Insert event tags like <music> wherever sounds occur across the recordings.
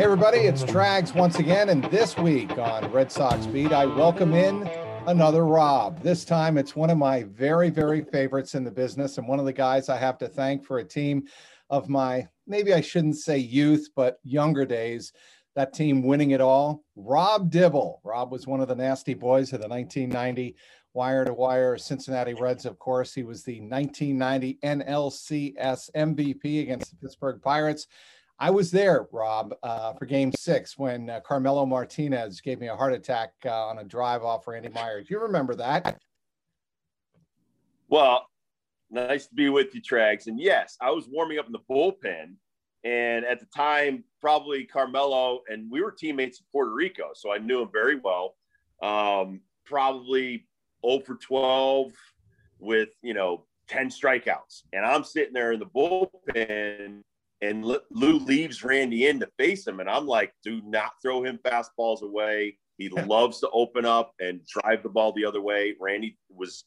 Hey, everybody, it's Trags once again. And this week on Red Sox Beat, I welcome in another Rob. This time it's one of my very, very favorites in the business and one of the guys I have to thank for a team of my, maybe I shouldn't say youth, but younger days. That team winning it all. Rob Dibble. Rob was one of the nasty boys of the 1990 wire to wire Cincinnati Reds, of course. He was the 1990 NLCS MVP against the Pittsburgh Pirates. I was there, Rob, uh, for Game Six when uh, Carmelo Martinez gave me a heart attack uh, on a drive off Randy Myers. You remember that? Well, nice to be with you, Trags. And yes, I was warming up in the bullpen, and at the time, probably Carmelo and we were teammates in Puerto Rico, so I knew him very well. Um, probably 0 for 12 with you know 10 strikeouts, and I'm sitting there in the bullpen and Lou leaves Randy in to face him. And I'm like, do not throw him fastballs away. He <laughs> loves to open up and drive the ball the other way. Randy was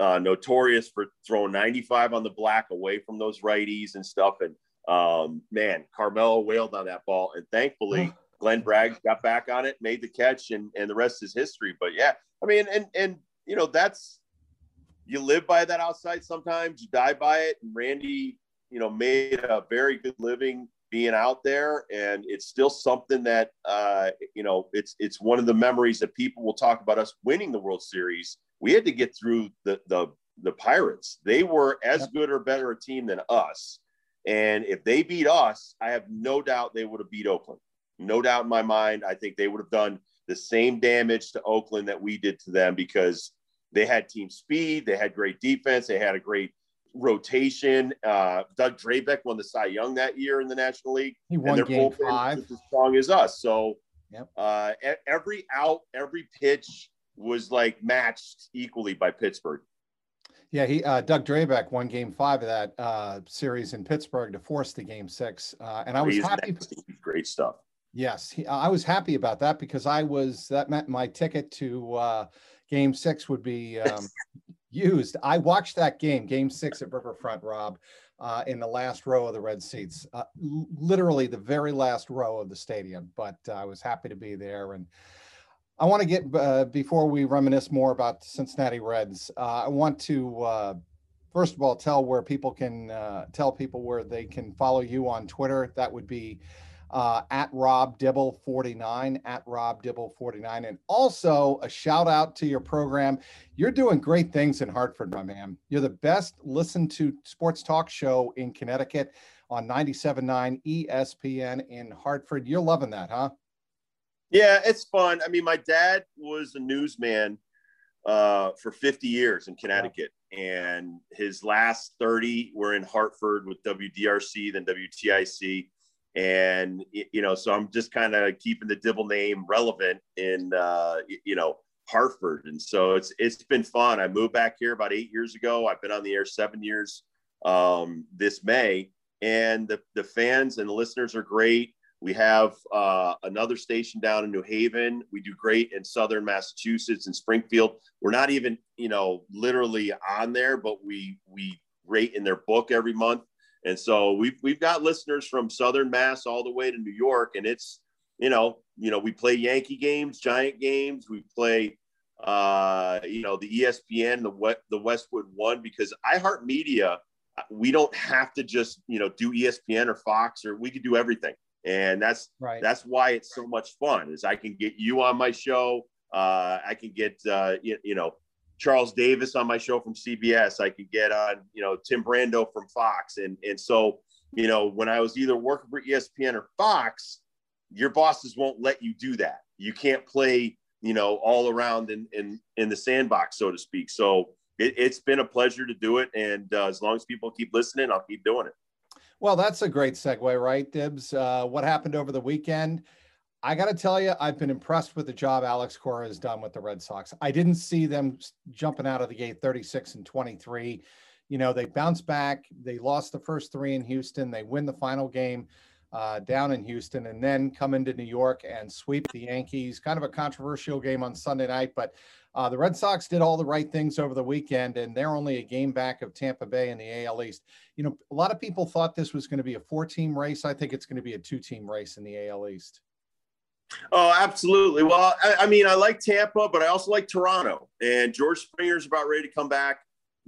uh, notorious for throwing 95 on the black away from those righties and stuff. And um, man, Carmelo wailed on that ball. And thankfully, Glenn Bragg got back on it, made the catch, and, and the rest is history. But yeah, I mean, and, and, you know, that's, you live by that outside sometimes, you die by it. And Randy you know, made a very good living being out there, and it's still something that uh, you know, it's it's one of the memories that people will talk about us winning the World Series. We had to get through the the the Pirates. They were as good or better a team than us, and if they beat us, I have no doubt they would have beat Oakland. No doubt in my mind. I think they would have done the same damage to Oakland that we did to them because they had team speed, they had great defense, they had a great rotation. Uh, Doug Drabek won the Cy Young that year in the National League. He won game five. As strong as us. So yep. uh, every out, every pitch was like matched equally by Pittsburgh. Yeah, he uh, Doug Drabek won Game Five of that uh, series in Pittsburgh to force the Game Six, uh, and I was He's happy. Great stuff. Yes, he, I was happy about that because I was that meant my ticket to uh, Game Six would be um, <laughs> used. I watched that game, game six at Riverfront, Rob, uh, in the last row of the red seats, uh, literally the very last row of the stadium. But uh, I was happy to be there. And I want to get, uh, before we reminisce more about Cincinnati Reds, uh, I want to, uh, first of all, tell where people can, tell people where they can follow you on Twitter. That would be uh, at Rob Dibble 49, at Rob Dibble 49. And also a shout out to your program. You're doing great things in Hartford, my man. You're the best listened to sports talk show in Connecticut on 97.9 ESPN in Hartford. You're loving that, huh? Yeah, it's fun. I mean, my dad was a newsman uh, for 50 years in Connecticut, and his last 30 were in Hartford with WDRC, then WTIC and you know so i'm just kind of keeping the dibble name relevant in uh you know hartford. And so it's it's been fun. I moved back here about eight years ago. I've been on the air seven years um this may. And the, the fans and the listeners are great. We have uh, another station down in new haven. We do great in southern massachusetts and springfield. We're not even you know literally on there but we we rate in their book every month and so we've we've got listeners from Southern Mass all the way to New York, and it's you know you know we play Yankee games, Giant games, we play uh, you know the ESPN, the the Westwood One because iHeartMedia. we don't have to just you know do espn or fox or we could do everything and that's right. that's why it's so much fun is i can get you on my show uh, i can get uh, you, you, know charles davis on my show from cbs i could get on you know tim brando from fox. And and so you know when i was either working for espn or fox your bosses won't let you do that. You can't play you know all around in in, in the sandbox so to speak. So it, has been a pleasure to do it. And uh, as long as people keep listening i'll keep doing it. Well, that's a great segue, right, Dibs? Uh, what happened over the weekend? I got to tell you, I've been impressed with the job Alex Cora has done with the Red Sox. I didn't see them jumping out of the gate 36 and 23. You know, they bounced back. They lost the first three in Houston. They win the final game uh, down in Houston and then come into New York and sweep the Yankees. Kind of a controversial game on Sunday night, but uh, the Red Sox did all the right things over the weekend, and they're only a game back of Tampa Bay in the AL East. You know, a lot of people thought this was going to be a four team race. I think it's going to be a two team race in the AL East. Oh, absolutely. Well, I, I, mean, I like Tampa, but I also like Toronto. And George Springer's about ready to come back.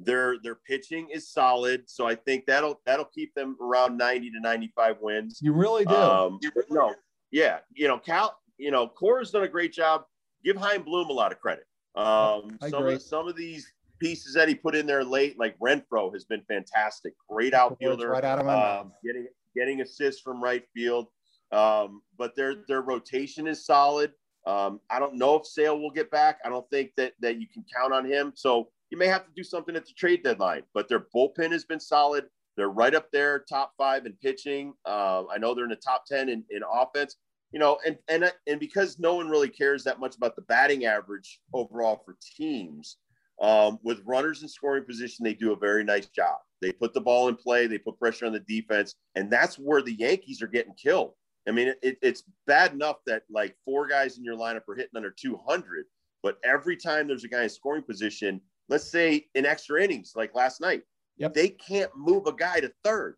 Their their pitching is solid, so I think that'll that'll keep them around ninety to ninety five wins. You really do. Um, no, yeah, you know, Cal, you know, Cora's done a great job. Give Chaim Bloom a lot of credit. Um, some of some of these pieces that he put in there late, like Renfroe, has been fantastic. Great outfielder, right out of my um, getting getting assists from right field. Um, but their their rotation is solid. Um, I don't know if Sale will get back. I don't think that that you can count on him. So you may have to do something at the trade deadline. But their bullpen has been solid. They're right up there, top five in pitching. Uh, I know they're in the top ten in, in offense. You know, and and and because no one really cares that much about the batting average overall for teams, um, with runners in scoring position, they do a very nice job. They put the ball in play, they put pressure on the defense, and that's where the Yankees are getting killed. I mean, it, it's bad enough that like four guys in your lineup are hitting under 200, but every time there's a guy in scoring position, let's say in extra innings, like last night, yep. they can't move a guy to third.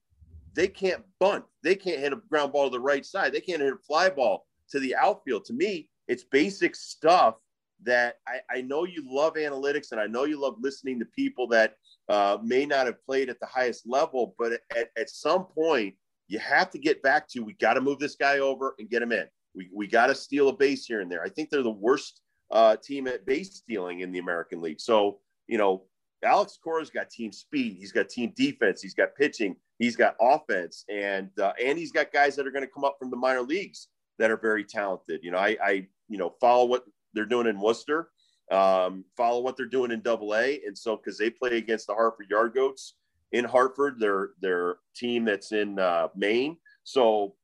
They can't bunt. They can't hit a ground ball to the right side. They can't hit a fly ball to the outfield. To me, it's basic stuff that I, I know you love analytics and I know you love listening to people that uh, may not have played at the highest level, but at, at some point, you have to get back to we got to move this guy over and get him in. We, we got to steal a base here and there. I think they're the worst uh, team at base stealing in the American League. So, you know, Alex Cora's got team speed, he's got team defense, he's got pitching, he's got offense, and uh, and he's got guys that are going to come up from the minor leagues that are very talented. You know, I, I you know follow what they're doing in Worcester, um, follow what they're doing in Double A, and so because they play against the Hartford Yard Goats in Hartford, their their team that's in uh, Maine. So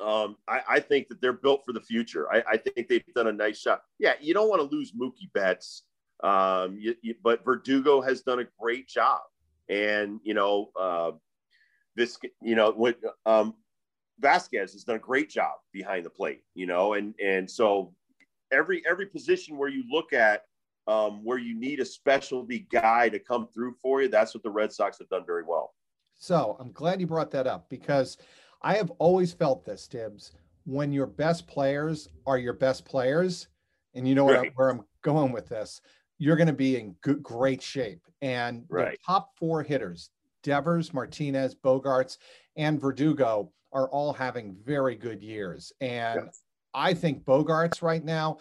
um, I, I, think that they're built for the future. I, I, think they've done a nice job. Yeah, you don't want to lose Mookie Betts um, you, you, but Verdugo has done a great job, and you know uh, this, you know, um, Vazquez has done a great job behind the plate. You know, and and so every every position where you look at um, where you need a specialty guy to come through for you, that's what the Red Sox have done very well. So I'm glad you brought that up because I have always felt this, Dibs. When your best players are your best players, and you know right. where, where I'm going with this you're going to be in good, great shape. And right. the top four hitters, Devers, Martinez, Bogaerts, and Verdugo, are all having very good years. And yes. I think Bogaerts right now,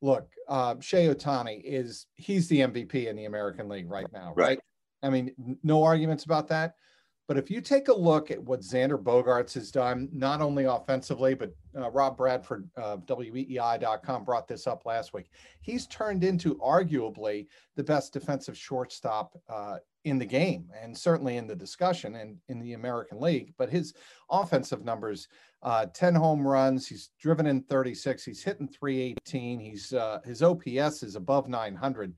look, uh, Shohei Ohtani is he's the MVP in the American League right now, right? right? I mean, no arguments about that. But if you take a look at what Xander Bogaerts has done, not only offensively, but uh, Rob Bradford, uh, WEEI.com, brought this up last week. He's turned into arguably the best defensive shortstop uh, in the game, and certainly in the discussion and in the American League. But his offensive numbers uh, 10 home runs, he's driven in 36, he's hitting 318, he's uh, his OPS is above 900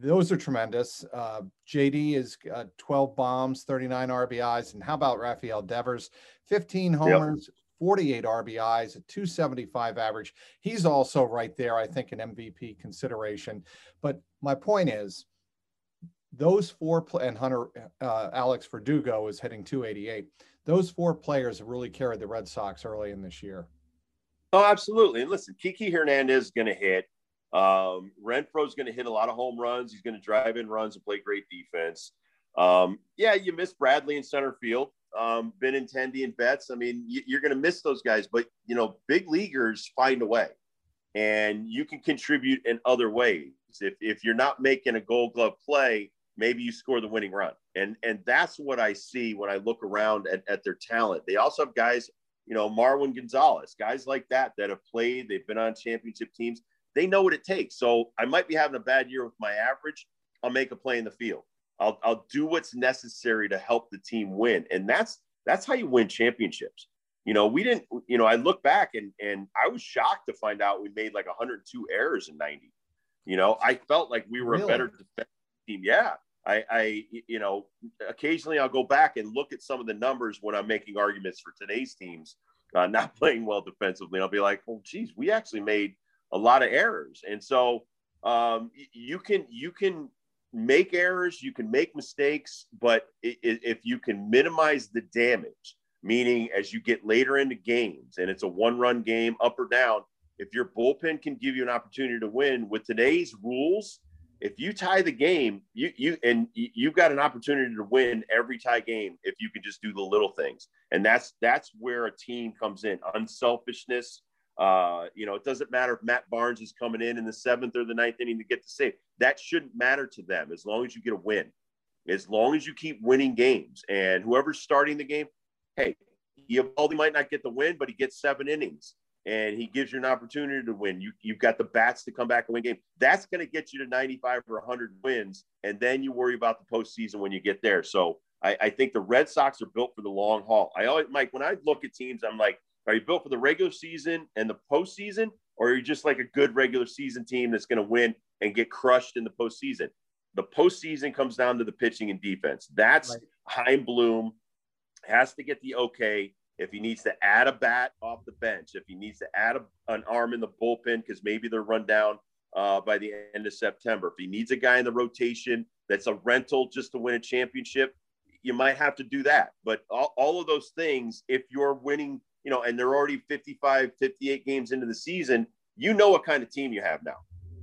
those are tremendous. Uh, JD is uh, 12 bombs, 39 RBIs. And how about Rafael Devers? 15 homers, yep. 48 RBIs, a 275 average. He's also right there, I think, an MVP consideration. But my point is, those four and Hunter uh, Alex Verdugo is hitting 288. Those four players have really carried the Red Sox early in this year. Oh, absolutely. And listen, Kiki Hernandez is going to hit. Um, Renfroe's going to hit a lot of home runs. He's going to drive in runs and play great defense. Um, yeah, you miss Bradley in center field, um, Benintendi and Betts. I mean, you, are going to miss those guys, but you know, big leaguers find a way, and you can contribute in other ways. If if you're not making a Gold Glove play, maybe you score the winning run, and and that's what I see when I look around at, at their talent. They also have guys, you know, Marwin Gonzalez, guys like that that have played. They've been on championship teams. They know what it takes. So I might be having a bad year with my average. I'll make a play in the field. I'll, I'll do what's necessary to help the team win. And that's, that's how you win championships. You know, we didn't, you know, I look back and, and I was shocked to find out we made like 102 errors in 90. You know, I felt like we were really? a better defense team. Yeah. I, I, you know, occasionally I'll go back and look at some of the numbers when I'm making arguments for today's teams uh, not <laughs> playing well defensively. I'll be like, well, geez, we actually made a lot of errors. And so um, you can, you can make errors, you can make mistakes, but if you can minimize the damage, meaning as you get later into games and it's a one run game up or down, if your bullpen can give you an opportunity to win with today's rules, if you tie the game, you you and you've got an opportunity to win every tie game if you can just do the little things. And that's that's where a team comes in. Unselfishness, uh, you know, it doesn't matter if Matt Barnes is coming in in the seventh or the ninth inning to get the save. That shouldn't matter to them as long as you get a win, as long as you keep winning games. And whoever's starting the game, hey, Eovaldi might not get the win, but he gets seven innings and he gives you an opportunity to win. You, you've got the bats to come back and win game. That's going to get you to 95 or 100 wins. And then you worry about the postseason when you get there. So I, I think the Red Sox are built for the long haul. I always, Mike, when I look at teams, I'm like, are you built for the regular season and the postseason, or are you just like a good regular season team that's going to win and get crushed in the postseason? The postseason comes down to the pitching and defense. That's right. Chaim Bloom has to get the okay. If he needs to add a bat off the bench, if he needs to add a, an arm in the bullpen because maybe they're run down uh, by the end of September, if he needs a guy in the rotation that's a rental just to win a championship, you might have to do that. But all, all of those things, if you're winning you know, and they're already 55, 58 games into the season, you know what kind of team you have now.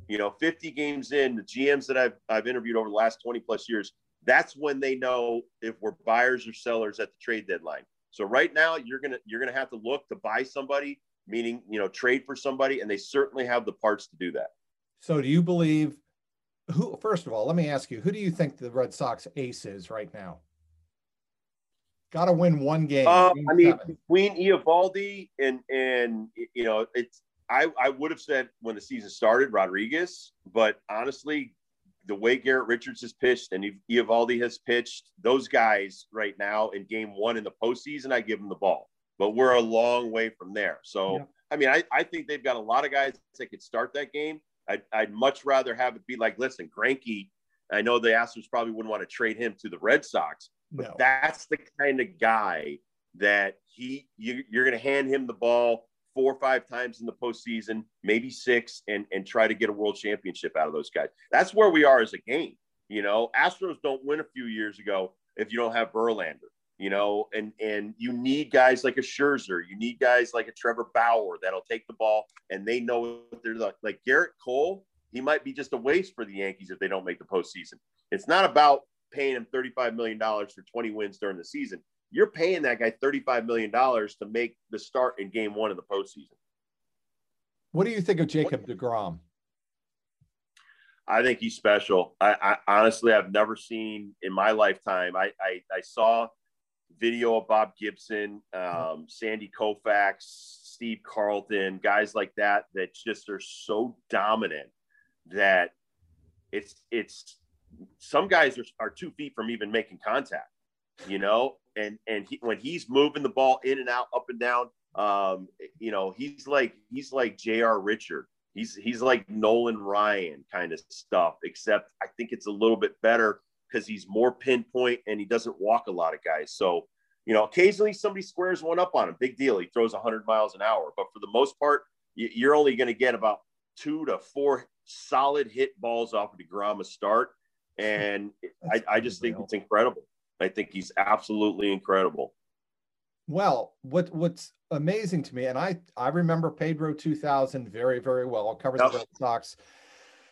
You know, 50 games in, the GMs that I've, I've interviewed over the last 20 plus years, that's when they know if we're buyers or sellers at the trade deadline. So right now you're gonna you're gonna have to look to buy somebody, meaning you know trade for somebody, and they certainly have the parts to do that. So do you believe who? First of all, let me ask you, who do you think the Red Sox ace is right now? Got to win one game. Um, I mean, seven. between Eovaldi and and you know, it's I I would have said when the season started Rodriguez, but honestly, the way Garrett Richards has pitched and Eovaldi has pitched, those guys right now in Game One in the postseason, I give them the ball, but we're a long way from there. So yeah. I mean, I, I think they've got a lot of guys that could start that game. I'd, I'd much rather have it be like, listen, Greinke. I know the Astros probably wouldn't want to trade him to the Red Sox, but no. that's the kind of guy that he you, you're going to hand him the ball four or five times in the postseason, maybe six, and and try to get a world championship out of those guys. That's where we are as a game. You know, Astros don't win a few years ago if you don't have Verlander. You know, and and you need guys like a Scherzer, you need guys like a Trevor Bauer that'll take the ball and they know what they're like. Like Gerrit Cole, he might be just a waste for the Yankees if they don't make the postseason. It's not about paying him $35 million for 20 wins during the season. You're paying that guy $35 million to make the start in game one of the postseason. What do you think of Jacob DeGrom? I think he's special. I, I, honestly, I've never seen in my lifetime. I, I, I saw video of Bob Gibson, um, Sandy Koufax, Steve Carlton, guys like that that just are so dominant that it's it's some guys are, are two feet from even making contact, you know, and, and he, when he's moving the ball in and out, up and down, um, you know, he's like, he's like JR Richard. He's, he's like Nolan Ryan kind of stuff, except I think it's a little bit better because he's more pinpoint and he doesn't walk a lot of guys. So, you know, occasionally somebody squares one up on him. Big deal. He throws 100 miles an hour. But for the most part, you're only going to get about two to four solid hit balls off of DeGrom a start and I, I just think it's incredible. I think he's absolutely incredible. Well, what what's amazing to me, and I I remember Pedro 2000 very very well. I covered the Red Sox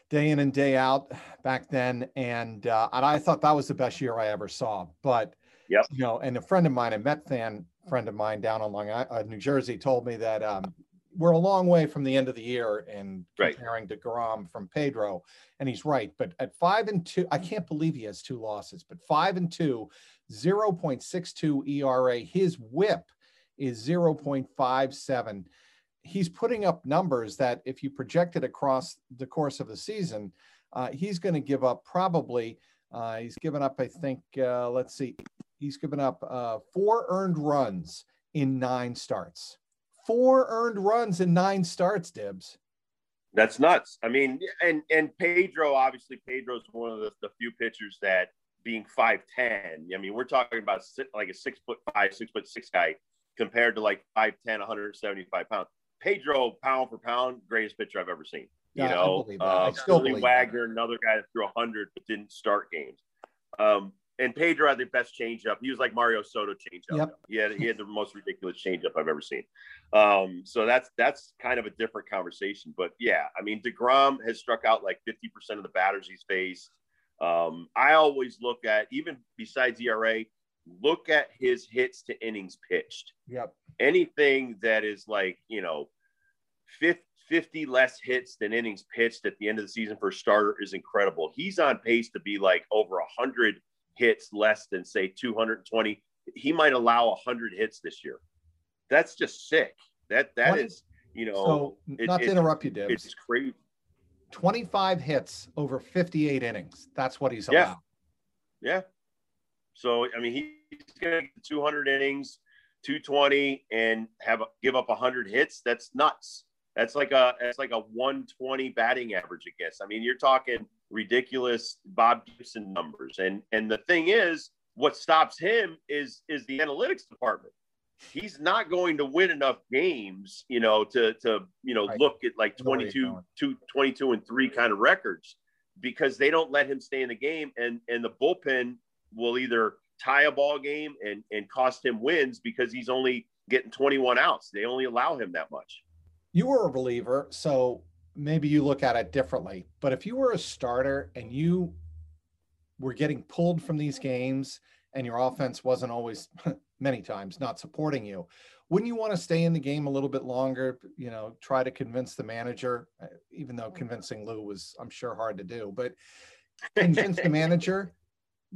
day in and day out back then, and uh, and I thought that was the best year I ever saw. But Yep. you know, and a friend of mine, a Met fan friend of mine down on Long Island, uh, New Jersey, told me that um, we're a long way from the end of the year and Right. comparing deGrom from Pedro, and he's right. But at five and two, I can't believe he has two losses. But five and two, 0.62 ERA. His WHIP is 0.57. He's putting up numbers that, if you project it across the course of the season, uh, he's going to give up probably. Uh, he's given up, I think. Uh, let's see, he's given up uh, four earned runs in nine starts. Four earned runs in nine starts, Dibs. That's nuts. I mean, and and Pedro, obviously, Pedro's one of the, the few pitchers that being 5'10, I mean, we're talking about like a six foot five, six foot six guy compared to like 5'10, 175 pounds. Pedro, pound for pound, greatest pitcher I've ever seen. You Yeah, I know, believe that. uh, I still Billy believe Wagner, another guy that threw 100 but didn't start games. Um, and Pedro had the best changeup. He was like Mario Soto changeup. Yep. He had he had the most ridiculous changeup I've ever seen. Um, so that's that's kind of a different conversation. But yeah, I mean Degrom has struck out like 50% of the batters he's faced. Um, I always look at even besides ERA, look at his hits to innings pitched. Yep. Anything that is like you know, 50, 50 less hits than innings pitched at the end of the season for a starter is incredible. He's on pace to be like over 100 hits less than say 220. He might allow 100 hits this year. That's just sick. That that What is, you know, So, it- not to it- interrupt you, Dibs. it's crazy. 25 hits over 58 innings. That's what he's allowed. Yeah. yeah. So I mean, he's going to get 200 innings, 220, and have give up 100 hits. That's nuts. That's like a that's like a 120 batting average, I guess. I mean, you're talking ridiculous Bob Gibson numbers. And and the thing is, what stops him is is the analytics department. He's not going to win enough games, you know, to to you know Right. look at like Know where you're 22, going. two, 22 and three kind of records because they don't let him stay in the game, and and the bullpen will either tie a ball game and and cost him wins because he's only getting 21 outs. They only allow him that much. You were a reliever, so maybe you look at it differently. But if you were a starter and you were getting pulled from these games and your offense wasn't always <laughs> many times not supporting you, wouldn't you want to stay in the game a little bit longer? You know, try to convince the manager, uh, even though convincing Lou was, I'm sure, hard to do, but convince the <laughs> manager,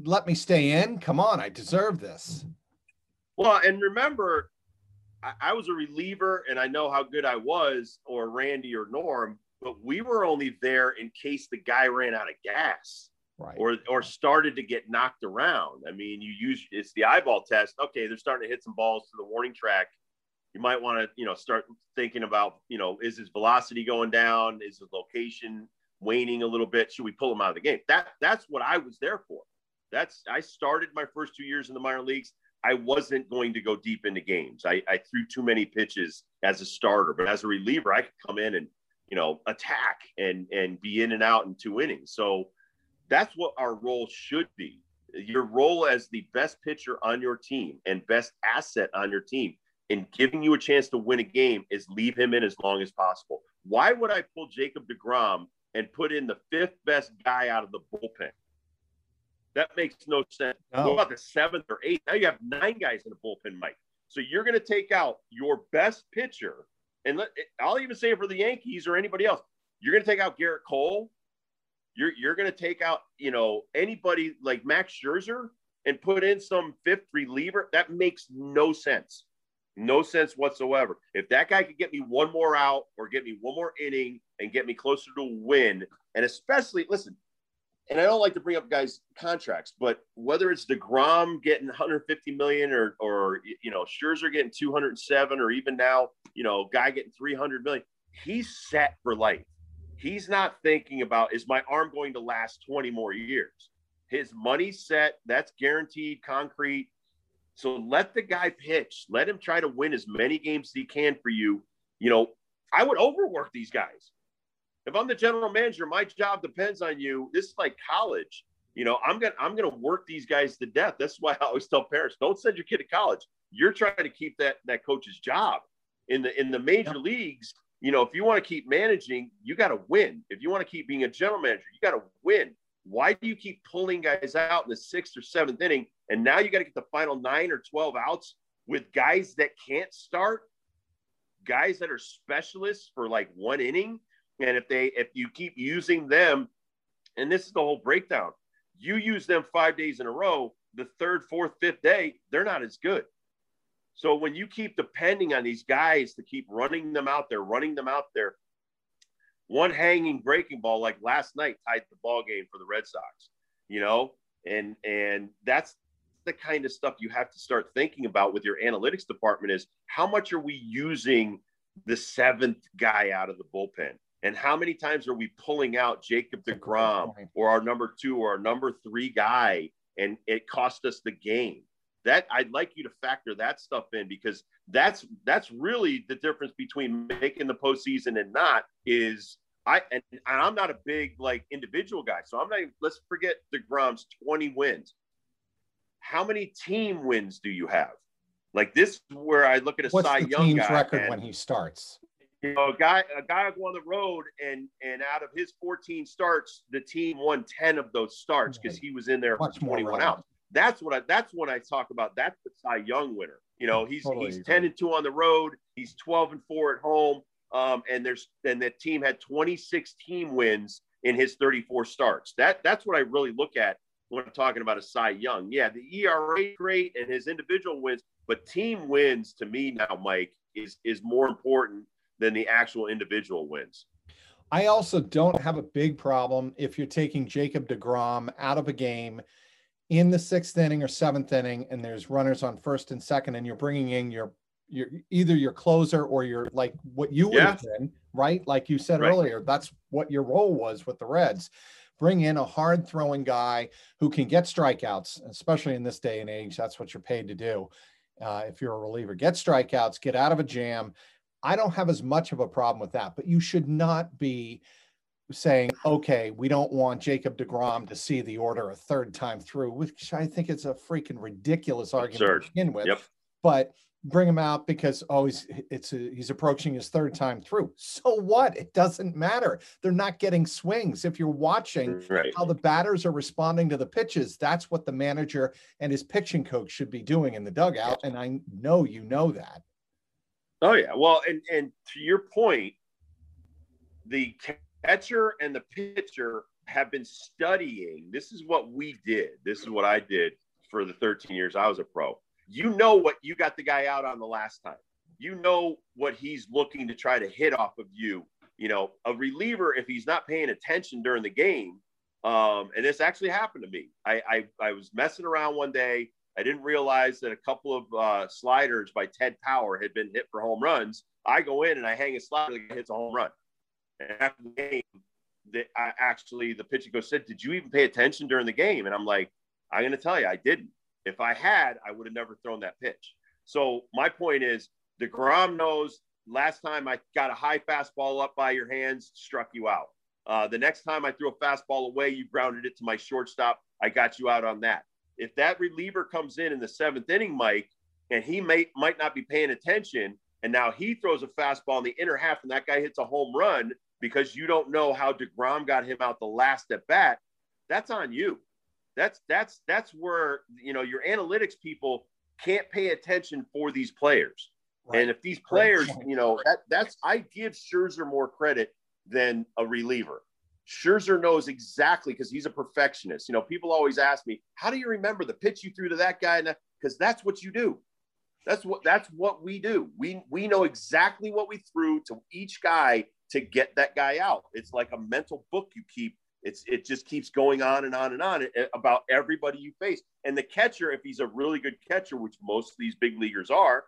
let me stay in. Come on, I deserve this. Well, and remember, I was a reliever, and I know how good I was, or Randy or Norm, but we were only there in case the guy ran out of gas. Right. or or started to get knocked around. I mean, you use it's the eyeball test. Okay, they're starting to hit some balls to the warning track. You might want to, you know, start thinking about, you know, is his velocity going down? Is his location waning a little bit? Should we pull him out of the game? That that's what I was there for. That's I started my first two years in the minor leagues. I wasn't going to go deep into games. I, I threw too many pitches as a starter, but as a reliever, I could come in and you know attack and and be in and out in two innings. So that's what our role should be. Your role as the best pitcher on your team and best asset on your team in giving you a chance to win a game is leave him in as long as possible. Why would I pull Jacob DeGrom and put in the fifth best guy out of the bullpen? That makes no sense. No. What about the seventh or eighth? Now you have nine guys in the bullpen, Mike. So you're going to take out your best pitcher, and let, I'll even say for the Yankees or anybody else. You're going to take out Gerrit Cole. You're you're going to take out you know anybody like Max Scherzer and put in some fifth reliever. That makes no sense. No sense whatsoever. If that guy could get me one more out or get me one more inning and get me closer to a win, and especially listen, and I don't like to bring up guys' contracts, but whether it's DeGrom getting 150 million or or you know Scherzer getting 207 or even now you know guy getting 300 million, he's set for life. He's not thinking about is my arm going to last 20 more years. His money's set. That's guaranteed, concrete. So let the guy pitch. Let him try to win as many games as he can for you. You know, I would overwork these guys. If I'm the general manager, my job depends on you. This is like college. You know, I'm gonna I'm gonna work these guys to death. That's why I always tell parents, don't send your kid to college. You're trying to keep that that coach's job. In the in the major Yep. leagues, you know, if you want to keep managing, you got to win. If you want to keep being a general manager, you got to win. Why do you keep pulling guys out in the sixth or seventh inning? And now you got to get the final nine or 12 outs with guys that can't start, guys that are specialists for like one inning. And if they, if you keep using them, and this is the whole breakdown, you use them five days in a row, the third, fourth, fifth day, they're not as good. So when you keep depending on these guys to keep running them out there, running them out there, one hanging breaking ball like last night tied the ball game for the Red Sox, you know, and and that's the kind of stuff you have to start thinking about with your analytics department is how much are we using the seventh guy out of the bullpen? And how many times are we pulling out Jacob DeGrom or our number two or our number three guy and it cost us the game? That I'd like you to factor that stuff in because that's that's really the difference between making the postseason and not is I and, and I'm not a big like individual guy. So I'm not even, let's forget DeGrom's 20 wins. How many team wins do you have? Like this is where I look at a What's Cy Young team's guy. record and, when he starts? You know, a guy a guy go on the road and and out of his 14 starts, the team won 10 of those starts because he was in there Much for 21 relevant. out. That's what I that's when I talk about that's the Cy Young winner. You know, he's Totally he's agree. 10 and 2 on the road, he's 12 and 4 at home. Um, and there's and that team had 26 team wins in his 34 starts. That that's what I really look at when I'm talking about a Cy Young. Yeah, the ERA great and his individual wins, but team wins to me now, Mike, is is more important than the actual individual wins. I also don't have a big problem if you're taking Jacob DeGrom out of a game in the sixth inning or seventh inning, and there's runners on first and second, and you're bringing in your your either your closer or your like what you would have been, right? Like you said Right. earlier, that's what your role was with the Reds. Bring in a hard throwing guy who can get strikeouts, especially in this day and age. That's what you're paid to do. Uh, if you're a reliever, get strikeouts, get out of a jam. I don't have as much of a problem with that, but you should not be saying, okay, we don't want Jacob DeGrom to see the order a third time through, which I think is a freaking ridiculous argument Absurd. to begin with. Yep. But bring him out because oh he's it's a, he's approaching his third time through. So what? It doesn't matter. They're not getting swings. If you're watching Right. how the batters are responding to the pitches, that's what the manager and his pitching coach should be doing in the dugout. And I know you know that. Oh yeah. Well, and and to your point, the catcher and the pitcher have been studying. This is what we did. This is what I did for the 13 years I was a pro. You know what you got the guy out on the last time. You know what he's looking to try to hit off of you. You know, a reliever if he's not paying attention during the game. Um, and this actually happened to me. I, I I was messing around one day. I didn't realize that a couple of uh, sliders by Ted Power had been hit for home runs. I go in and I hang a slider that hits a home run. And after the game, the, I actually the pitcher coach said, "Did you even pay attention during the game?" And I'm like, "I'm going to tell you, I didn't. If I had, I would have never thrown that pitch." So my point is, Degrom knows. Last time I got a high fastball up by your hands, struck you out. Uh, the next time I threw a fastball away, you grounded it to my shortstop. I got you out on that. If that reliever comes in in the seventh inning, Mike, and he may might not be paying attention, and now he throws a fastball in the inner half, and that guy hits a home run because you don't know how Degrom got him out the last at bat. That's on you. That's that's that's where you know your analytics people can't pay attention for these players. And if these players, you know, that that's I give Scherzer more credit than a reliever. Scherzer knows exactly because he's a perfectionist. You know, people always ask me, "How do you remember the pitch you threw to that guy?" Because that's what you do. That's what that's what we do. We we know exactly what we threw to each guy to get that guy out. It's like a mental book you keep. It's it just keeps going on and on and on eh, about everybody you face. And the catcher, if he's a really good catcher, which most of these big leaguers are,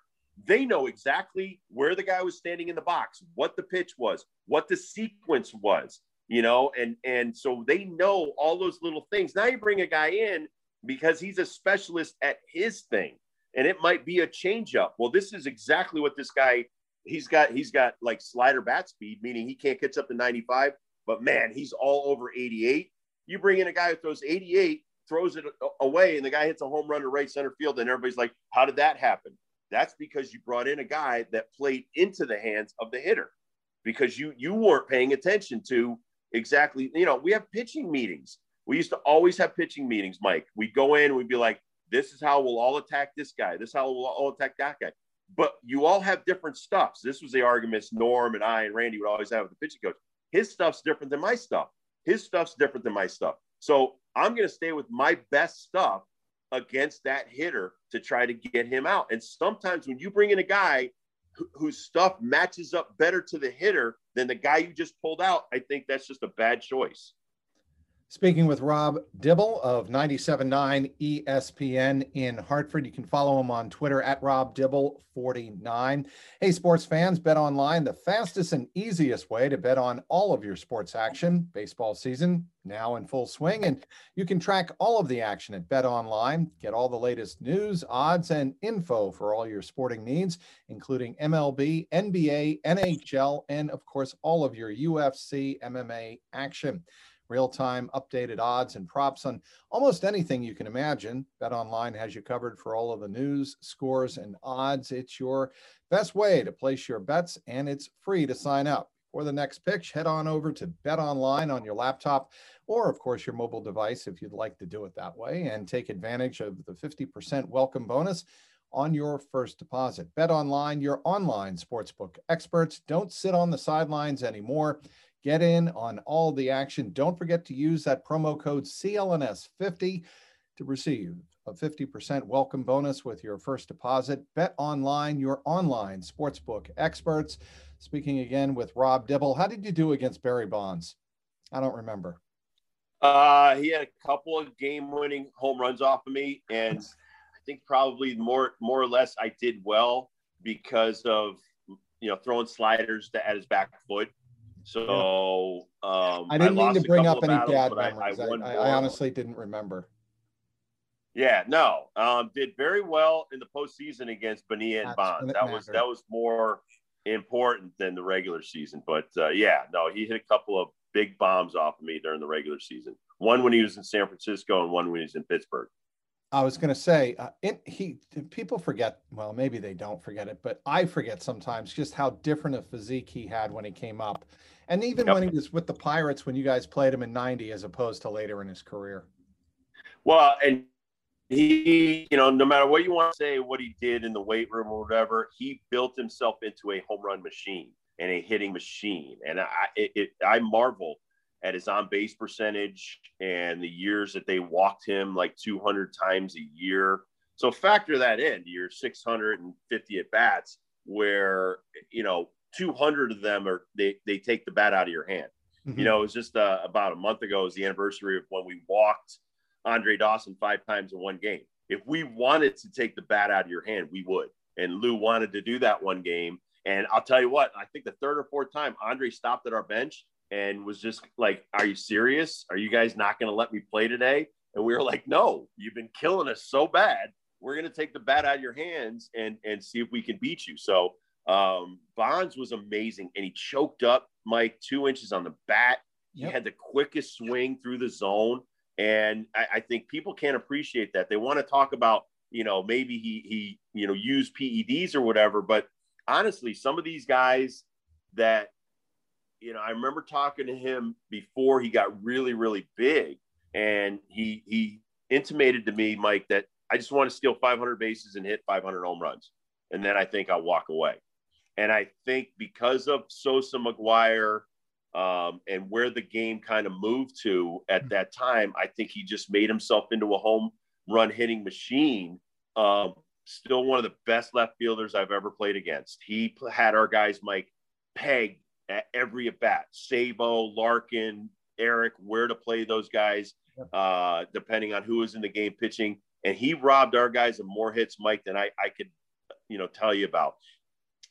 they know exactly where the guy was standing in the box, what the pitch was, what the sequence was, you know, and and so they know all those little things. Now you bring a guy in because he's a specialist at his thing, and it might be a changeup. Well, this is exactly what this guy he's got. He's got like slider bat speed, meaning he can't catch up to 95, but man, he's all over 88. You bring in a guy who throws 88, throws it away, and the guy hits a home run to right center field, and everybody's like, "How did that happen?" That's because you brought in a guy that played into the hands of the hitter. because you you weren't paying attention to exactly. You know, we have pitching meetings. We used to always have pitching meetings, Mike. We'd go in, we'd be like, "This is how we'll all attack this guy. This is how we'll all attack that guy." But you all have different stuffs. This was the arguments Norm and I and Randy would always have with the pitching coach. His stuff's different than my stuff. His stuff's different than my stuff. So I'm going to stay with my best stuff against that hitter to try to get him out. And sometimes when you bring in a guy whose stuff matches up better to the hitter than the guy you just pulled out, I think that's just a bad choice. Speaking with Rob Dibble of 97.9 ESPN in Hartford. You can follow him on Twitter at Rob Dibble49. Hey, sports fans, Bet Online, the fastest and easiest way to bet on all of your sports action. Baseball season now in full swing, and you can track all of the action at Bet Online. Get all the latest news, odds, and info for all your sporting needs, including MLB, NBA, NHL, and of course, all of your UFC, MMA action real time updated odds and props on almost anything you can imagine. Bet Online has you covered for all of the news, scores, and odds. It's your best way to place your bets, and it's free to sign up. For the next pitch, head on over to Bet Online on your laptop or, of course, your mobile device if you'd like to do it that way and take advantage of the 50% welcome bonus on your first deposit. Bet Online, your online sportsbook experts. Don't sit on the sidelines anymore. Get in on all the action. Don't forget to use that promo code CLNS50 to receive a 50% welcome bonus with your first deposit. Bet online, your online sportsbook experts. Speaking again with Rob Dibble, how did you do against Barry Bonds? I don't remember. Uh, he had a couple of game-winning home runs off of me, and I think probably more more or less I did well because of you know throwing sliders at his back foot. So um, I didn't I mean to bring up any battles, bad memories. I, I, I, honestly didn't remember. Yeah, no, um, did very well in the postseason against Bonilla and Bonds. That was that was more important than the regular season. But uh, yeah, no, he hit a couple of big bombs off of me during the regular season. One when he was in San Francisco, and one when he was in Pittsburgh. I was going to say, uh, it, he people forget. Well, maybe they don't forget it, but I forget sometimes just how different a physique he had when he came up. And even yep. when he was with the Pirates, when you guys played him in 90 as opposed to later in his career. Well, and he, you know, no matter what you want to say, what he did in the weight room or whatever, he built himself into a home run machine and a hitting machine. And I, it, it, I marvel at his on base percentage and the years that they walked him like 200 times a year. So factor that in your 650 at bats, where, you know, 200 of them are they they take the bat out of your hand. Mm-hmm. You know, it was just uh, about a month ago. Was the anniversary of when we walked Andre Dawson five times in one game. If we wanted to take the bat out of your hand, we would. And Lou wanted to do that one game. And I'll tell you what, I think the third or fourth time Andre stopped at our bench and was just like, Are you serious? Are you guys not going to let me play today? And we were like, No, you've been killing us so bad. We're going to take the bat out of your hands and, and see if we can beat you. So um, Bonds was amazing, and he choked up Mike two inches on the bat. Yep. He had the quickest swing through the zone, and I, I think people can't appreciate that. They want to talk about, you know, maybe he he you know used PEDs or whatever, but honestly, some of these guys that you know, I remember talking to him before he got really really big, and he he intimated to me, Mike, that I just want to steal 500 bases and hit 500 home runs, and then I think I'll walk away. And I think because of Sosa McGwire um, and where the game kind of moved to at that time, I think he just made himself into a home run hitting machine. Um, still one of the best left fielders I've ever played against. He had our guys, Mike, pegged at every at bat. Sabo, Larkin, Eric, where to play those guys, uh, depending on who was in the game pitching. And he robbed our guys of more hits, Mike, than I, I could, you know, tell you about.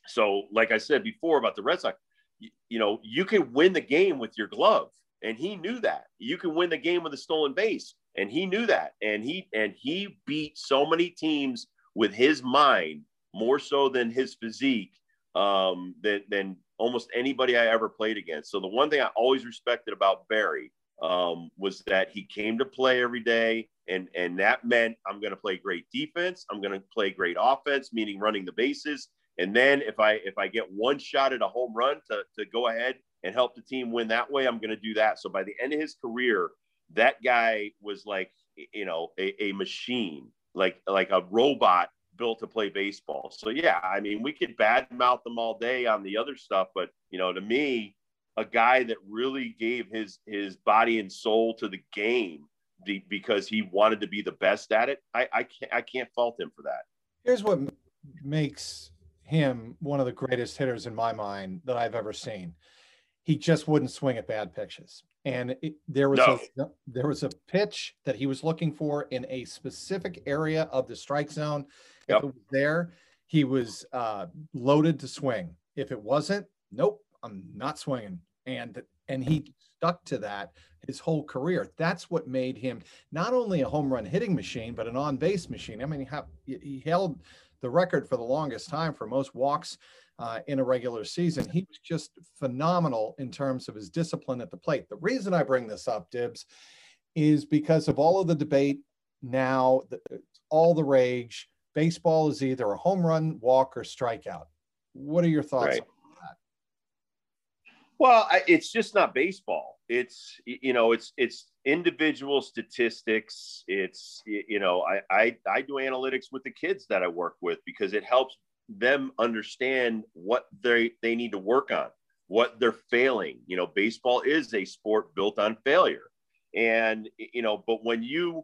So, like I said before about the Red Sox, you, you know, you can win the game with your glove, and he knew that. You can win the game with a stolen base, and he knew that. And he and he beat so many teams with his mind more so than his physique um, than than almost anybody I ever played against. So the one thing I always respected about Barry um, was that he came to play every day, and and that meant I'm going to play great defense. I'm going to play great offense, meaning running the bases, And then if I if I get one shot at a home run to to go ahead and help the team win that way, I'm going to do that. So by the end of his career, that guy was like you know a, a machine, like like a robot built to play baseball. So yeah, I mean we could badmouth them all day on the other stuff, but you know to me, a guy that really gave his his body and soul to the game because he wanted to be the best at it. I, I can't I can't fault him for that. Here's what makes him one of the greatest hitters in my mind that I've ever seen. He just wouldn't swing at bad pitches. And it, there was no. a there was a pitch that he was looking for in a specific area of the strike zone. Yep. If it was there, he was uh, loaded to swing. If it wasn't, nope, I'm not swinging. And and he stuck to that his whole career. That's what made him not only a home run hitting machine, but an on base machine. I mean, he, he held the record for the longest time for most walks uh, in a regular season. He was just phenomenal in terms of his discipline at the plate. The reason I bring this up, Dibs, is because of all of the debate now, the, all the rage. Baseball is either a home run, walk, or strikeout. What are your thoughts right. Well, it's just not baseball. It's you know, it's it's individual statistics. It's you know, I I, I do analytics with the kids that I work with because it helps them understand what they they need to work on, what they're failing. You know, baseball is a sport built on failure, and you know, but when you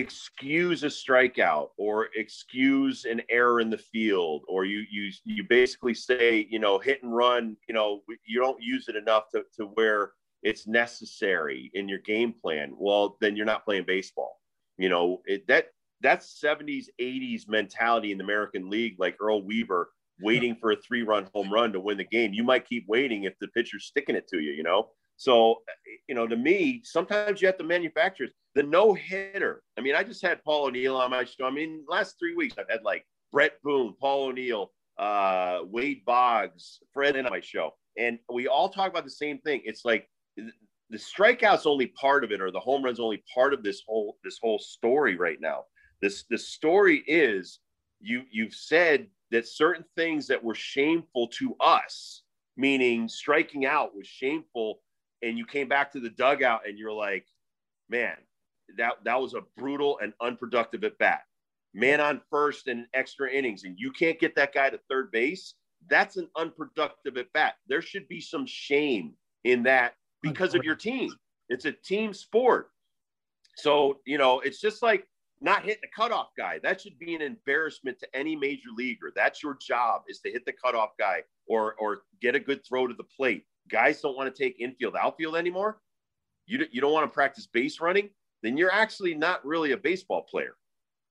excuse a strikeout or excuse an error in the field or you you you basically say you know hit and run you know you don't use it enough to, to where it's necessary in your game plan. Well then you're not playing baseball. You know it, that that's 70s 80s mentality in the american league like earl weaver waiting for a three run home run to win the game. You might keep waiting if the pitcher's sticking it to you you know so you know to me sometimes you have to manufacture the no hitter. I mean, I just had Paul O'Neill on my show. I mean, last three weeks I've had like Bret Boone, Paul O'Neill, uh, Wade Boggs, Fred on my show, and we all talk about the same thing. It's like the strikeouts only part of it, or the home runs only part of this whole this whole story right now. This the story is you you've said that certain things that were shameful to us, meaning striking out was shameful, and you came back to the dugout and you're like, man, that that was a brutal and unproductive at bat. Man on first and extra innings, and you can't get that guy to third base. That's an unproductive at bat. There should be some shame in that because of your team. It's a team sport. So, you know, it's just like not hitting the cutoff guy. That should be an embarrassment to any major leaguer. That's your job is to hit the cutoff guy or or get a good throw to the plate. Guys don't want to take infield outfield anymore. You, you don't want to practice base running then you're actually not really a baseball player.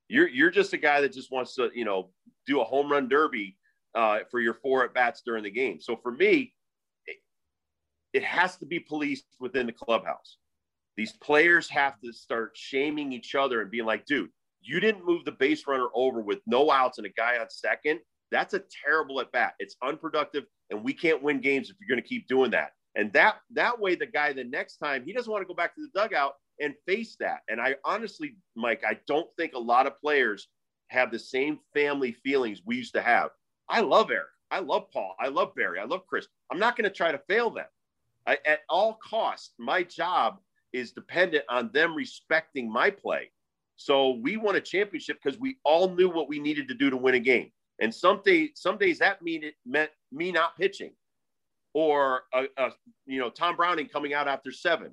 You're you're just a guy that just wants to you know do a home run derby uh, for your four at bats during the game. So for me, it, it has to be policed within the clubhouse. These players have to start shaming each other and being like, dude, you didn't move the base runner over with no outs and a guy on second. That's a terrible at bat. It's unproductive, and we can't win games if you're going to keep doing that. And that that way, the guy the next time he doesn't want to go back to the dugout and face that. And I honestly, Mike, I don't think a lot of players have the same family feelings we used to have. I love Eric. I love Paul. I love Barry. I love Chris. I'm not going to try to fail them. I, at all costs, my job is dependent on them respecting my play. So we won a championship because we all knew what we needed to do to win a game. And some days, some days that mean it meant me not pitching, or a, a you know Tom Browning coming out after seven.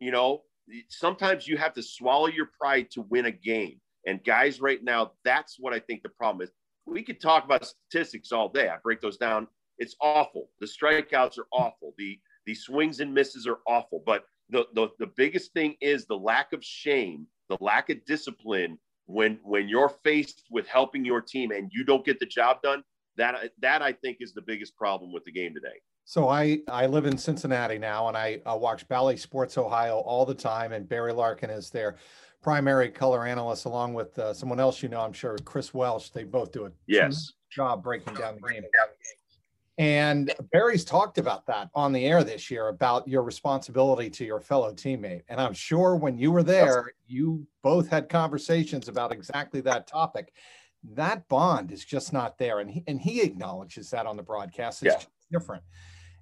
You know, sometimes you have to swallow your pride to win a game. And guys, right now, that's what I think the problem is. We could talk about statistics all day. I break those down. It's awful. The strikeouts are awful. The the swings and misses are awful. But the, the, the biggest thing is the lack of shame, the lack of discipline when when you're faced with helping your team and you don't get the job done. That that I think is the biggest problem with the game today. So I I live in Cincinnati now, and I, I watch Bally Sports Ohio all the time, and Barry Larkin is their primary color analyst, along with uh, someone else you know, I'm sure, Chris Welsh. They both do a yes job breaking down the game. And Barry's talked about that on the air this year about your responsibility to your fellow teammate. And I'm sure when you were there, you both had conversations about exactly that topic. that bond is just not there. And he, and he acknowledges that on the broadcast. It's yeah. different.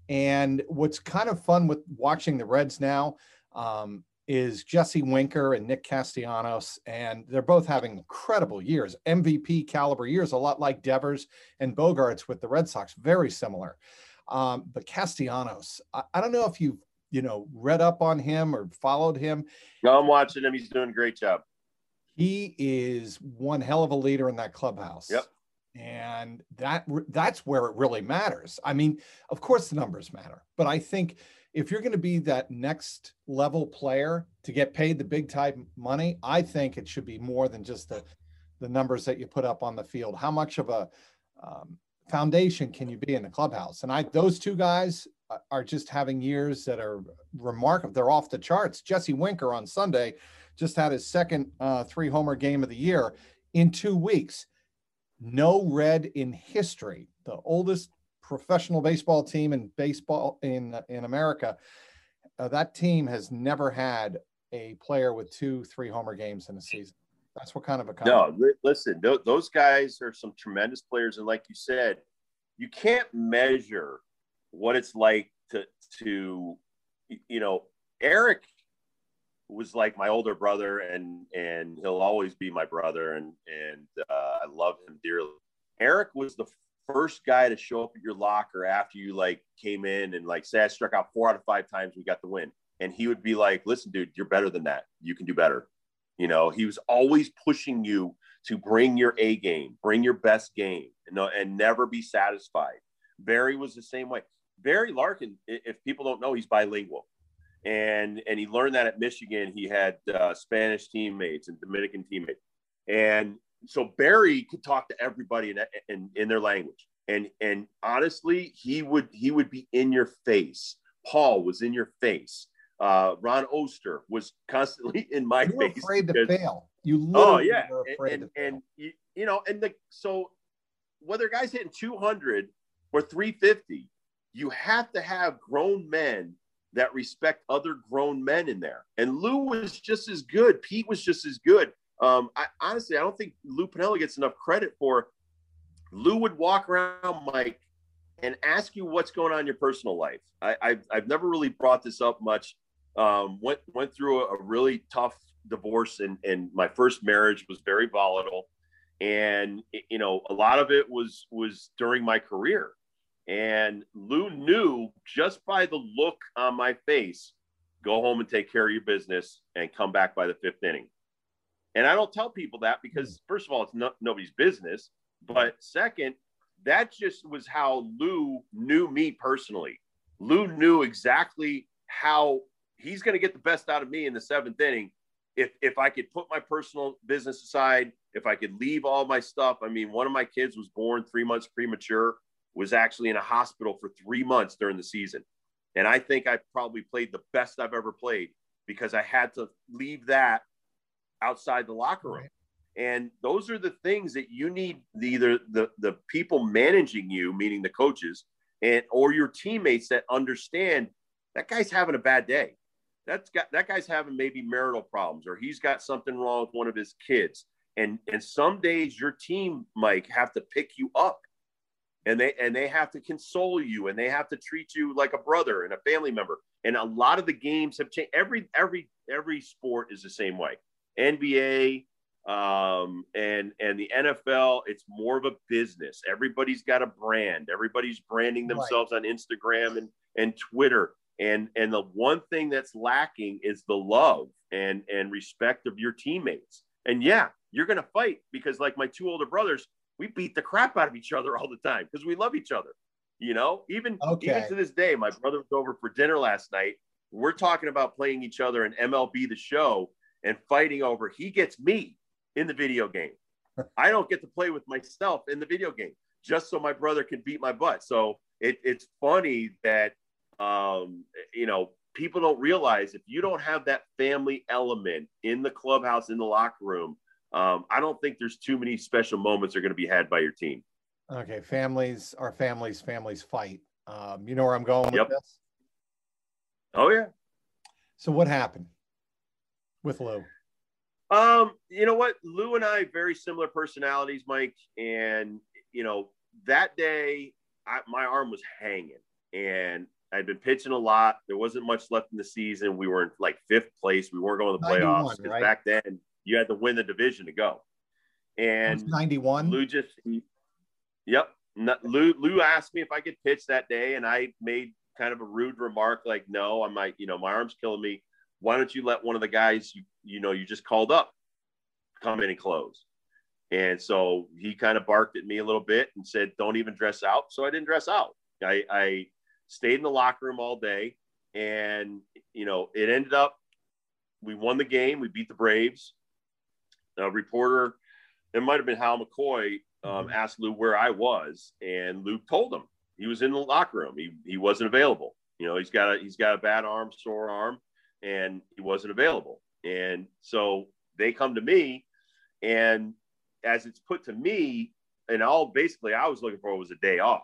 And what's kind of fun with watching the Reds now um, is Jesse Winker and Nick Castellanos, and they're both having incredible years, MVP caliber years, a lot like Devers and Bogaerts with the Red Sox, very similar. Um, but Castellanos, I, I, don't know if you've you know read up on him or followed him. No, I'm watching him. He's doing a great job. He is one hell of a leader in that clubhouse. Yep and that that's where it really matters i mean of course the numbers matter but i think if you're going to be that next level player to get paid the big time money i think it should be more than just the the numbers that you put up on the field. How much of a um, foundation can you be in the clubhouse? And i those two guys are just having years that are remarkable. They're off the charts. Jesse winker on sunday just had his second uh, three homer game of the year in two weeks. No red in history, the oldest professional baseball team in baseball in in America. Uh, that team has never had a player with two three homer games in a season. That's what kind of a no. Listen, th- those guys are some tremendous players, and like you said, you can't measure what it's like to to you know Eric was like my older brother and and he'll always be my brother and and uh, I love him dearly. Eric was the first guy to show up at your locker after you like came in and like say I struck out four out of five times we got the win. And he would be like listen dude you're better than that. You can do better. You know he was always pushing you to bring your A game bring your best game and, and never be satisfied. Barry was the same way. Barry Larkin if people don't know he's bilingual. And and he learned that at Michigan. He had uh, Spanish teammates and Dominican teammates, and so Barry could talk to everybody in, in, in their language. And and honestly, he would he would be in your face. Paul was in your face. Uh, Ron Oester was <laughs> constantly in my you face. Afraid because, to fail. You oh yeah, and, and, and you, you know, and the so whether guys hitting 200 or 350, you have to have grown men that respect other grown men in there. And Lou was just as good. Pete was just as good. Um, I honestly, I don't think Lou Piniella gets enough credit for. Lou would walk around Mike and ask you what's going on in your personal life. I, have I've never really brought this up much. Um, went went through a, a really tough divorce, and and my first marriage was very volatile, and you know a lot of it was was during my career. And Lou knew just by the look on my face, go home and take care of your business and come back by the fifth inning. And I don't tell people that because, hmm. first of all, it's no, nobody's business. But second, that just was how Lou knew me personally. Lou hmm. knew exactly how he's going to get the best out of me in the seventh inning. If, if I could put my personal business aside, if I could leave all my stuff. I mean, one of my kids was born three months premature was actually in a hospital for three months during the season. And I think I probably played the best I've ever played because I had to leave that outside the locker room. And those are the things that you need either the, the people managing you, meaning the coaches, and or your teammates that understand that guy's having a bad day. That's got that guy's having maybe marital problems or he's got something wrong with one of his kids. And and some days your team, Mike, have to pick you up and they and they have to console you and they have to treat you like a brother and a family member and a lot of the games have changed every every every sport is the same way nba um, and and the nfl it's more of a business everybody's got a brand everybody's branding themselves right. on instagram and and twitter and and the one thing that's lacking is the love and and respect of your teammates and yeah you're gonna fight because like my two older brothers we beat the crap out of each other all the time because we love each other. You know, even okay. even to this day, my brother was over for dinner last night. We're talking about playing each other in MLB the show and fighting over. He gets me in the video game. <laughs> I don't get to play with myself in the video game just so my brother can beat my butt. So it, it's funny that um, you know people don't realize if you don't have that family element in the clubhouse in the locker room um, I don't think there's too many special moments are going to be had by your team. Okay, families are families. Families fight. Um, you know where I'm going with yep. this? Oh yeah. So what happened with Lou? Um, you know what? Lou and I very similar personalities, Mike. And you know, that day I, my arm was hanging and I'd been pitching a lot. There wasn't much left in the season. We were in like fifth place. We weren't going to the playoffs because right? back then you had to win the division to go. And 91. Lou just, he, yep. Lou, Lou asked me if I could pitch that day, and I made kind of a rude remark like, "No, I might, you know, my arm's killing me. Why don't you let one of the guys you you know you just called up come in and close?" And so he kind of barked at me a little bit and said, "Don't even dress out." So I didn't dress out. I, I stayed in the locker room all day, and you know, it ended up we won the game. We beat the Braves. A reporter it might have been Hal McCoy, um, mm-hmm. asked Lou where I was, and Lou told him he was in the locker room. He, he wasn't available. You know, he's got a he's got a bad arm, sore arm, and he wasn't available. And so they come to me, and as it's put to me, and all basically I was looking for was a day off,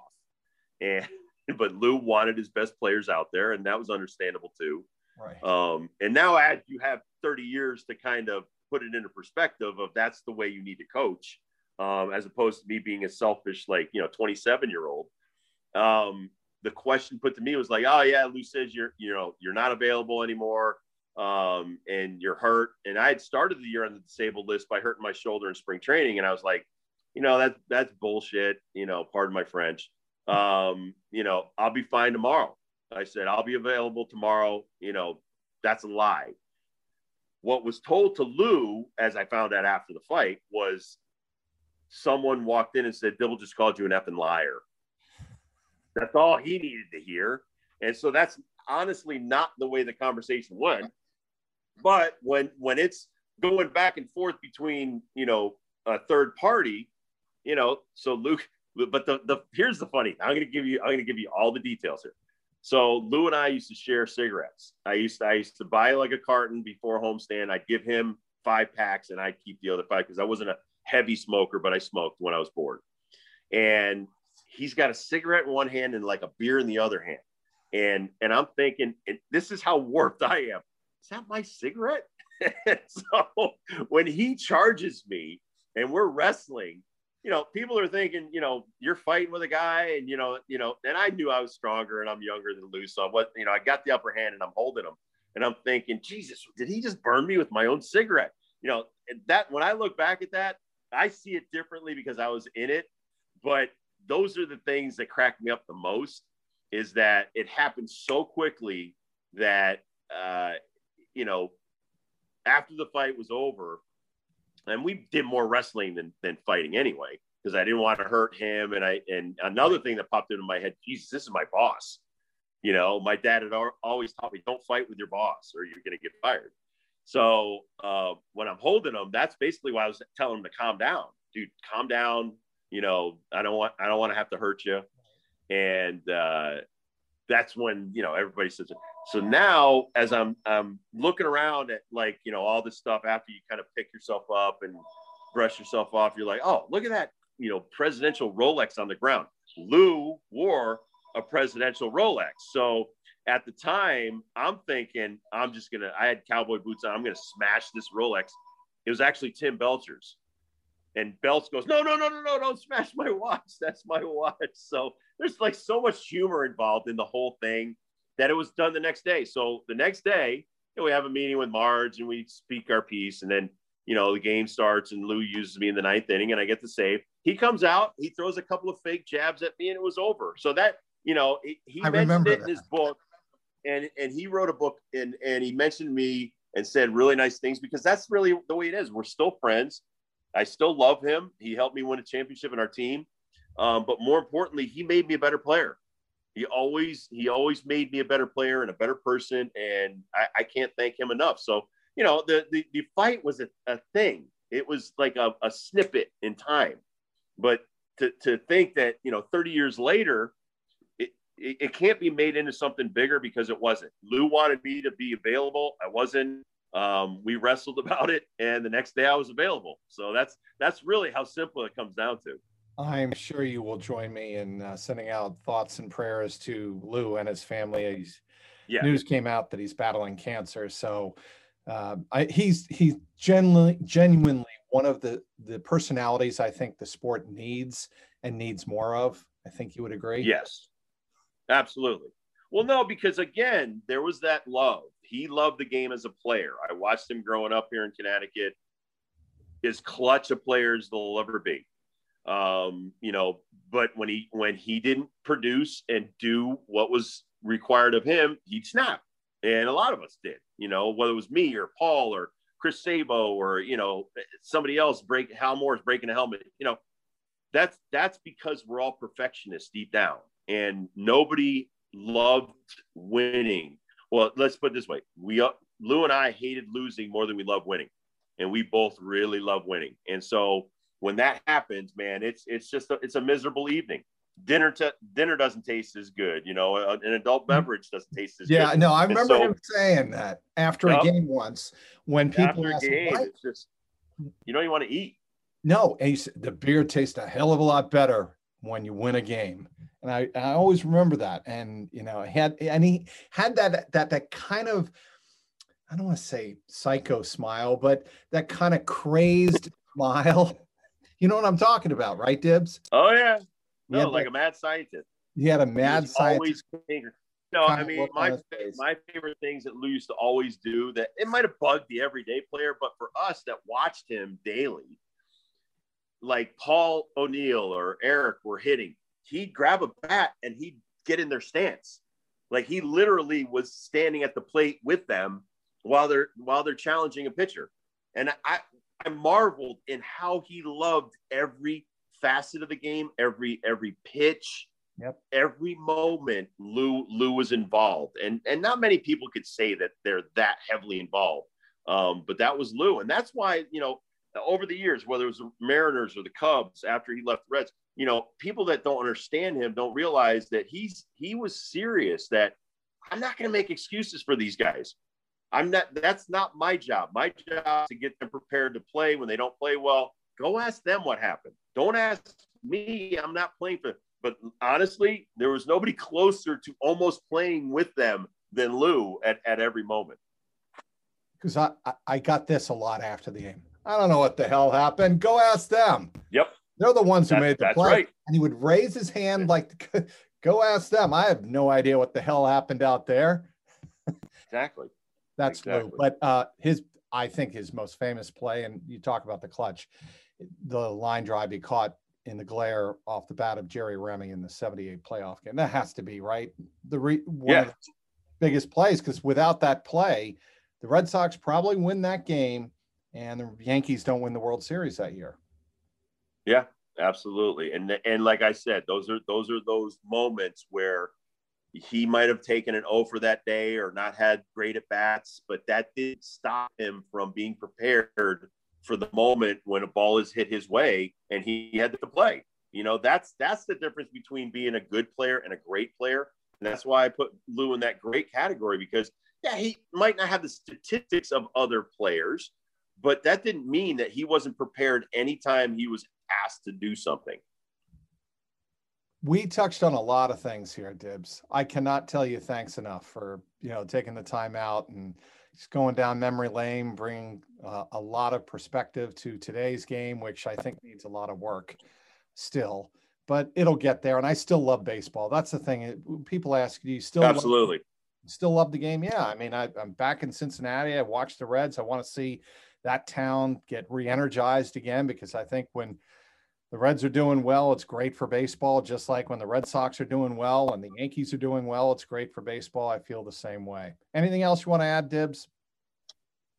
and <laughs> but Lou wanted his best players out there, and that was understandable too. Right. Um, and now as you have 30 years to kind of put it into perspective of that's the way you need to coach, um, as opposed to me being a selfish, like, you know, 27 year old. Um, the question put to me was like, oh yeah, Lou says you're, you know, you're not available anymore. Um, and you're hurt. And I had started the year on the disabled list by hurting my shoulder in spring training. And I was like, you know, that's, that's bullshit, you know, pardon my French. Um, you know, I'll be fine tomorrow. I said, I'll be available tomorrow. You know, that's a lie. What was told to Lou, as I found out after the fight, was someone walked in and said, Dibble just called you an effing liar. That's all he needed to hear. And so that's honestly not the way the conversation went. But when when it's going back and forth between, you know, a third party, you know, so Luke, but the, the here's the funny. I'm gonna give you I'm gonna give you all the details here. So Lou and I used to share cigarettes. I used to, I used to buy like a carton before homestand. I'd give him five packs and I'd keep the other five because I wasn't a heavy smoker, but I smoked when I was bored. And he's got a cigarette in one hand and like a beer in the other hand. And and I'm thinking, and this is how warped I am. Is that my cigarette? <laughs> so when he charges me and we're wrestling, you know, people are thinking, you know, you're fighting with a guy, and you know, you know, and I knew I was stronger and I'm younger than Lou, so what, you know, I got the upper hand and I'm holding him, and I'm thinking, Jesus, did he just burn me with my own cigarette? You know, and that when I look back at that, I see it differently because I was in it, but those are the things that crack me up the most. Is that it happened so quickly that uh, you know, after the fight was over, and we did more wrestling than, than fighting anyway because I didn't want to hurt him. And I and another thing that popped into my head, Jesus, this is my boss. You know, my dad had always taught me, don't fight with your boss or you're going to get fired. So uh, when I'm holding him, that's basically why I was telling him to calm down, dude. Calm down. You know, I don't want I don't want to have to hurt you. And uh, that's when you know everybody says so now as i'm i'm looking around at like you know all this stuff after you kind of pick yourself up and brush yourself off you're like oh look at that you know presidential rolex on the ground. Lou wore a presidential rolex. So at the time i'm thinking i'm just gonna i had cowboy boots on i'm gonna smash this rolex. It was actually tim belcher's and Belts goes, no, no, no, no, no, don't smash my watch. That's my watch. So there's like so much humor involved in the whole thing that it was done the next day. So the next day, you know, we have a meeting with Marge and we speak our piece. And then, you know, the game starts and Lou uses me in the ninth inning and I get the save. He comes out, he throws a couple of fake jabs at me and it was over. So that, you know, he I mentioned it in his book and, and he wrote a book and, and he mentioned me and said really nice things because that's really the way it is. We're still friends. I still love him. He helped me win a championship in our team. Um, but more importantly, he made me a better player. He always he always made me a better player and a better person, and I, I can't thank him enough. So you know, the the, the fight was a, a thing. It was like a, a snippet in time, but to to think that you know, 30 years later, it, it, it can't be made into something bigger because it wasn't. Lou wanted me to be available. I wasn't. Um, we wrestled <laughs> about it, and the next day I was available. So that's that's really how simple it comes down to. I'm sure you will join me in uh, sending out thoughts and prayers to Lou and his family. He's, yeah. News came out that he's battling cancer, so um, I, he's he's genuinely genuinely one of the the personalities I think the sport needs and needs more of. I think you would agree. Yes, absolutely. Well, no, because again, there was that love. He loved the game as a player. I watched him growing up here in Connecticut. As clutch a player as they'll ever be. Um, you know, but when he when he didn't produce and do what was required of him, he'd snap. And a lot of us did, you know, whether it was me or Paul or Chris Sabo or, you know, somebody else break Hal Morris breaking a helmet, you know, that's that's because we're all perfectionists deep down. And nobody loved winning. Well, let's put it this way. We uh, Lou and I hated losing more than we love winning. And we both really love winning. And so when that happens, man, it's it's just a, it's a miserable evening. Dinner to dinner doesn't taste as good, you know. An adult mm-hmm. beverage doesn't taste as yeah, good. Yeah, no, I remember so, him saying that after a game once when people after a game, it's just you don't even want to eat. No, and said, the beer tastes a hell of a lot better when you win a game, and I, I always remember that. And you know, had and he had that that that kind of I don't want to say psycho smile, but that kind of crazed smile <laughs> you know what I'm talking about, right, Dibs? Oh yeah. No, like a mad scientist. He had a mad scientist. Always no, I mean my my favorite things that Lou used to always do that it might have bugged the everyday player, but for us that watched him daily, like Paul O'Neill or Eric were hitting, he'd grab a bat and he'd get in their stance. Like he literally was standing at the plate with them while they're while they're challenging a pitcher. And I I marveled in how he loved every facet of the game, every every pitch, yep. every moment. Lou Lou was involved, and and not many people could say that they're that heavily involved. Um, but that was Lou, and that's why you know over the years, whether it was the Mariners or the Cubs after he left the Reds, you know, people that don't understand him don't realize that he's he was serious. That I'm not going to make excuses for these guys. I'm not, that's not my job. My job is to get them prepared to play when they don't play well. Go ask them what happened. Don't ask me. I'm not playing for, but honestly, there was nobody closer to almost playing with them than Lou at, at every moment. Because I, I got this a lot after the game. I don't know what the hell happened. Go ask them. Yep. They're the ones who made the that's play. Right. And he would raise his hand like, <laughs> go ask them. I have no idea what the hell happened out there. Exactly. That's exactly. Lou. But uh, his, I think his most famous play, and you talk about the clutch, the line drive he caught in the glare off the bat of Jerry Remy in the 78 playoff game. That has to be right. The re, one yeah. of the biggest plays, because without that play, the Red Sox probably win that game and the Yankees don't win the World Series that year. Yeah, absolutely. And and like I said, those are those are those moments where he might have taken an O for that day or not had great at bats, but that did stop him from being prepared for the moment when a ball is hit his way and he had to play. You know, that's that's the difference between being a good player and a great player. And that's why I put Lou in that great category because yeah, he might not have the statistics of other players, but that didn't mean that he wasn't prepared anytime he was asked to do something we touched on a lot of things here, Dibs. I cannot tell you thanks enough for you know taking the time out and just going down memory lane, bringing uh, a lot of perspective to today's game, which I think needs a lot of work still, but it'll get there. And I still love baseball. That's the thing. People ask, do you still absolutely love, still love the game? Yeah, I mean, I, I'm back in Cincinnati. I watched the Reds. I want to see that town get re-energized again because I think when the Reds are doing well. It's great for baseball, just like when the Red Sox are doing well and the Yankees are doing well. It's great for baseball. I feel the same way. Anything else you want to add, Dibs?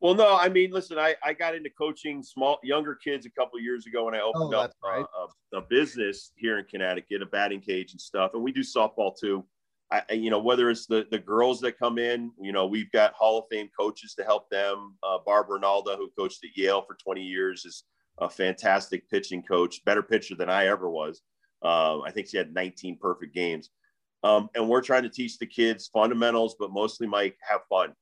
Well, no, I mean, listen, I, I got into coaching small younger kids a couple years ago when I oh, opened oh, up right. Uh, a, a, business here in Connecticut, a batting cage and stuff, and we do softball too. I, you know, whether it's the the girls that come in, you know, we've got Hall of Fame coaches to help them. Uh, Barbara Ronaldo, who coached at Yale for 20 years, is a fantastic pitching coach, better pitcher than I ever was. Uh, I think she had 19 perfect games. Um, and we're trying to teach the kids fundamentals, but mostly, Mike, have fun.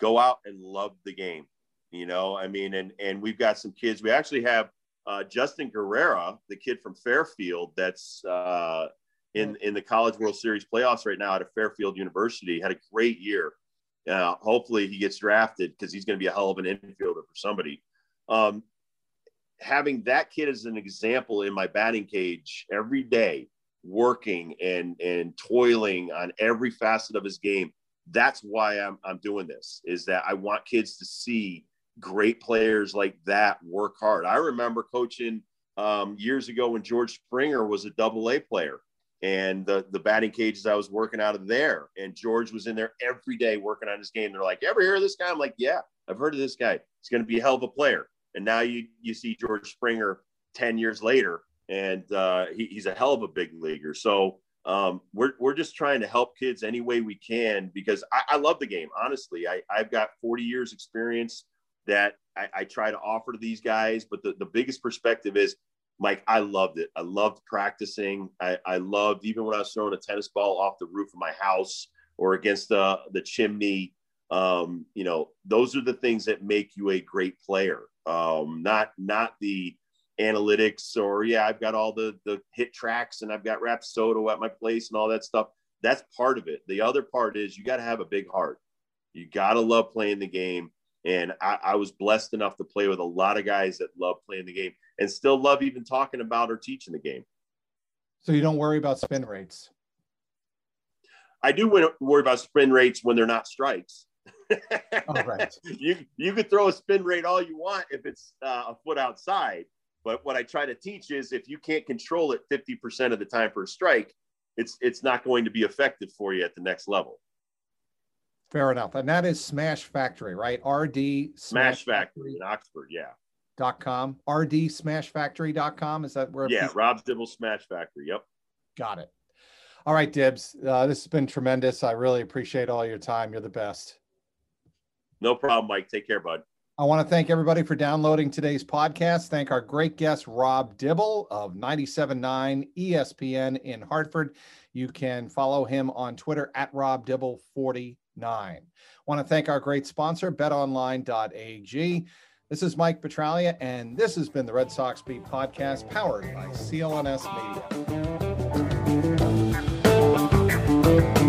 Go out and love the game. You know, I mean, and and we've got some kids. We actually have uh, Justin Guerrera, the kid from Fairfield, that's uh, in in the College World Series playoffs right now at a Fairfield University. Had a great year. Uh, hopefully he gets drafted because he's going to be a hell of an infielder for somebody. Um, having that kid as an example in my batting cage every day, working and and toiling on every facet of his game. That's why I'm I'm doing this. Is that I want kids to see great players like that work hard. I remember coaching um, years ago when George Springer was a double A player and the, the batting cages I was working out of there. And George was in there every day working on his game. They're like, you ever hear of this guy? I'm like, yeah, I've heard of this guy. He's going to be a hell of a player. And now you, you see George Springer 10 years later, and uh, he, he's a hell of a big leaguer. So um, we're, we're just trying to help kids any way we can because I, I love the game. Honestly, I, I've got 40 years experience that I, I try to offer to these guys. But the, the biggest perspective is Mike, I loved it. I loved practicing. I, I loved even when I was throwing a tennis ball off the roof of my house or against the, the chimney. Um, you know, those are the things that make you a great player. Um, not not the analytics or yeah, I've got all the the HitTrax and I've got Rapsodo at my place and all that stuff. That's part of it. The other part is you got to have a big heart. You got to love playing the game. And I, I, was blessed enough to play with a lot of guys that love playing the game and still love even talking about or teaching the game. So you don't worry about spin rates. I do worry about spin rates when they're not strikes. <laughs> oh, right. <laughs> You you could throw a spin rate all you want if it's uh, a foot outside, but what I try to teach is if you can't control it 50% of the time for a strike, it's it's not going to be effective for you at the next level. Fair enough. And that is Smash Factory, right? RD Smash, Smash Factory in Oxford. Yeah. Dot com. RD Smashfactory.com. Is that where? Yeah. Rob Dibble Smash Factory. Yep. Got it. All right, Dibs. Uh, this has been tremendous. I really appreciate all your time. You're the best. No problem, Mike. Take care, bud. I want to thank everybody for downloading today's podcast. Thank our great guest, Rob Dibble of 97.9 ESPN in Hartford. You can follow him on Twitter at Rob Dibble40 nine. Want to thank our great sponsor, betonline.ag. This is Mike Petraglia, and this has been the Red Sox Beat podcast powered by CLNS Media.